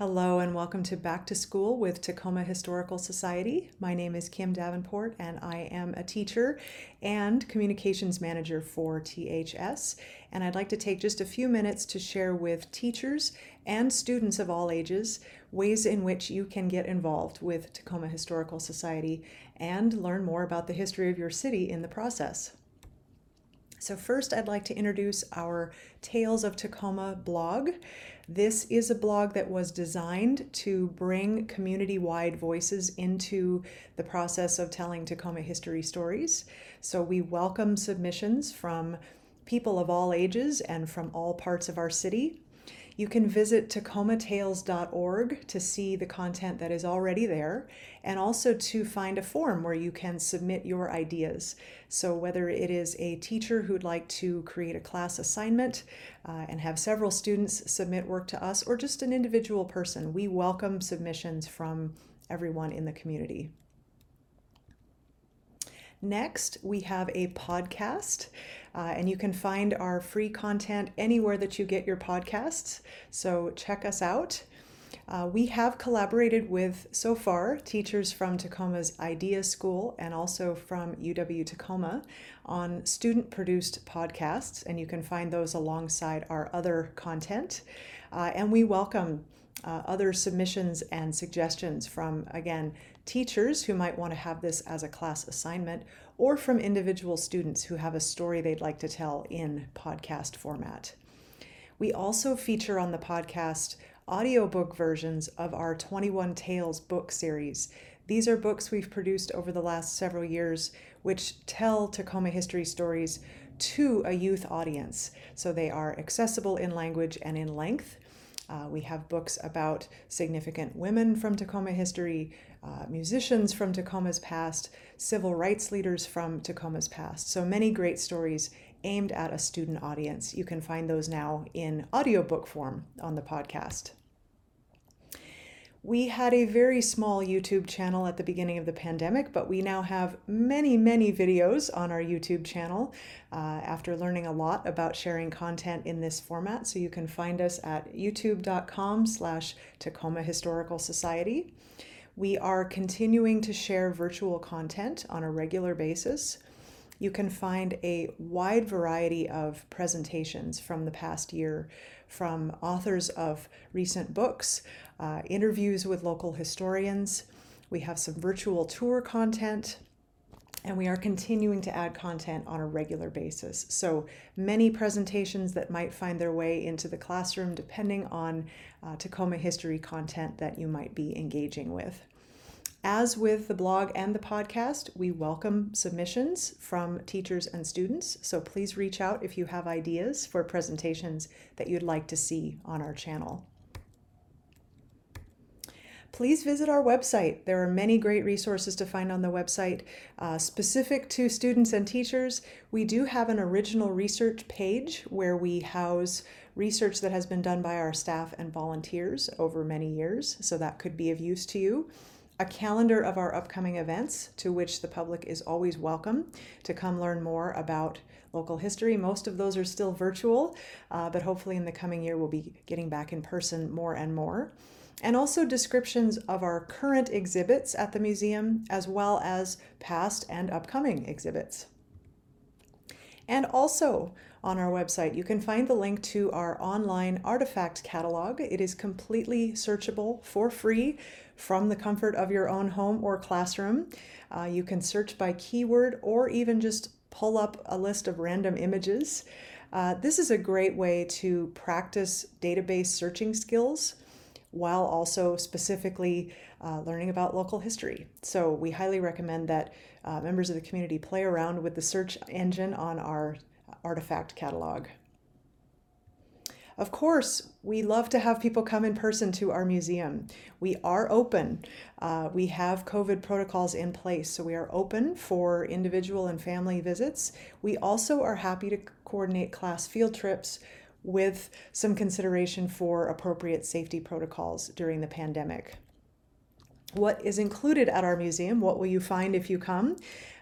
Hello and welcome to Back to School with Tacoma Historical Society. My name is Kim Davenport and I am a teacher and communications manager for THS. And I'd like to take just a few minutes to share with teachers and students of all ages ways in which you can get involved with Tacoma Historical Society and learn more about the history of your city in the process. So, first, I'd like to introduce our Tales of Tacoma blog. This is a blog that was designed to bring community wide voices into the process of telling Tacoma history stories. So, we welcome submissions from people of all ages and from all parts of our city. You can visit tacomatales.org to see the content that is already there and also to find a form where you can submit your ideas. So, whether it is a teacher who'd like to create a class assignment uh, and have several students submit work to us, or just an individual person, we welcome submissions from everyone in the community. Next, we have a podcast, uh, and you can find our free content anywhere that you get your podcasts. So check us out. Uh, we have collaborated with, so far, teachers from Tacoma's Idea School and also from UW Tacoma on student produced podcasts, and you can find those alongside our other content. Uh, and we welcome uh, other submissions and suggestions from, again, teachers who might want to have this as a class assignment, or from individual students who have a story they'd like to tell in podcast format. We also feature on the podcast audiobook versions of our 21 Tales book series. These are books we've produced over the last several years which tell Tacoma history stories to a youth audience. So they are accessible in language and in length. Uh, we have books about significant women from Tacoma history, uh, musicians from Tacoma's past, civil rights leaders from Tacoma's past. So many great stories aimed at a student audience. You can find those now in audiobook form on the podcast. We had a very small YouTube channel at the beginning of the pandemic, but we now have many, many videos on our YouTube channel uh, after learning a lot about sharing content in this format. So you can find us at youtube.com slash Tacoma Historical Society. We are continuing to share virtual content on a regular basis. You can find a wide variety of presentations from the past year from authors of recent books, uh, interviews with local historians. We have some virtual tour content, and we are continuing to add content on a regular basis. So many presentations that might find their way into the classroom depending on uh, Tacoma history content that you might be engaging with. As with the blog and the podcast, we welcome submissions from teachers and students. So please reach out if you have ideas for presentations that you'd like to see on our channel. Please visit our website. There are many great resources to find on the website. Uh, specific to students and teachers, we do have an original research page where we house research that has been done by our staff and volunteers over many years, so that could be of use to you a calendar of our upcoming events to which the public is always welcome to come learn more about local history. Most of those are still virtual, uh, but hopefully in the coming year we'll be getting back in person more and more. And also descriptions of our current exhibits at the museum, as well as past and upcoming exhibits. And also on our website, you can find the link to our online artifact catalog. It is completely searchable for free from the comfort of your own home or classroom. Uh, you can search by keyword or even just pull up a list of random images. Uh, this is a great way to practice database searching skills while also specifically uh, learning about local history. So, we highly recommend that uh, members of the community play around with the search engine on our artifact catalog. Of course, we love to have people come in person to our museum. We are open. Uh, we have COVID protocols in place, so we are open for individual and family visits. We also are happy to coordinate class field trips with some consideration for appropriate safety protocols during the pandemic. What is included at our museum? What will you find if you come?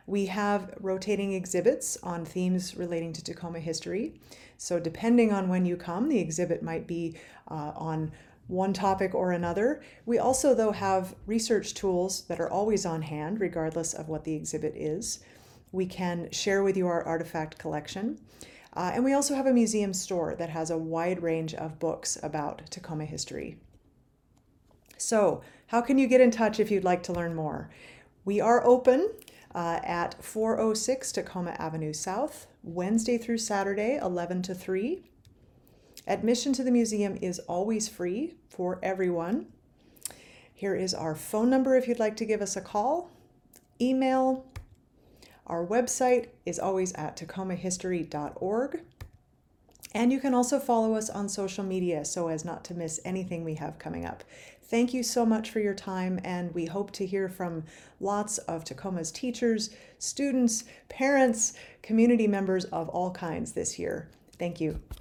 We have rotating exhibits on themes relating to Tacoma history. So, depending on when you come, the exhibit might be uh, on one topic or another. We also, though, have research tools that are always on hand, regardless of what the exhibit is. We can share with you our artifact collection. Uh, and we also have a museum store that has a wide range of books about Tacoma history. So, how can you get in touch if you'd like to learn more? We are open uh, at 406 Tacoma Avenue South, Wednesday through Saturday, 11 to 3. Admission to the museum is always free for everyone. Here is our phone number if you'd like to give us a call, email. Our website is always at tacomahistory.org. And you can also follow us on social media so as not to miss anything we have coming up. Thank you so much for your time, and we hope to hear from lots of Tacoma's teachers, students, parents, community members of all kinds this year. Thank you.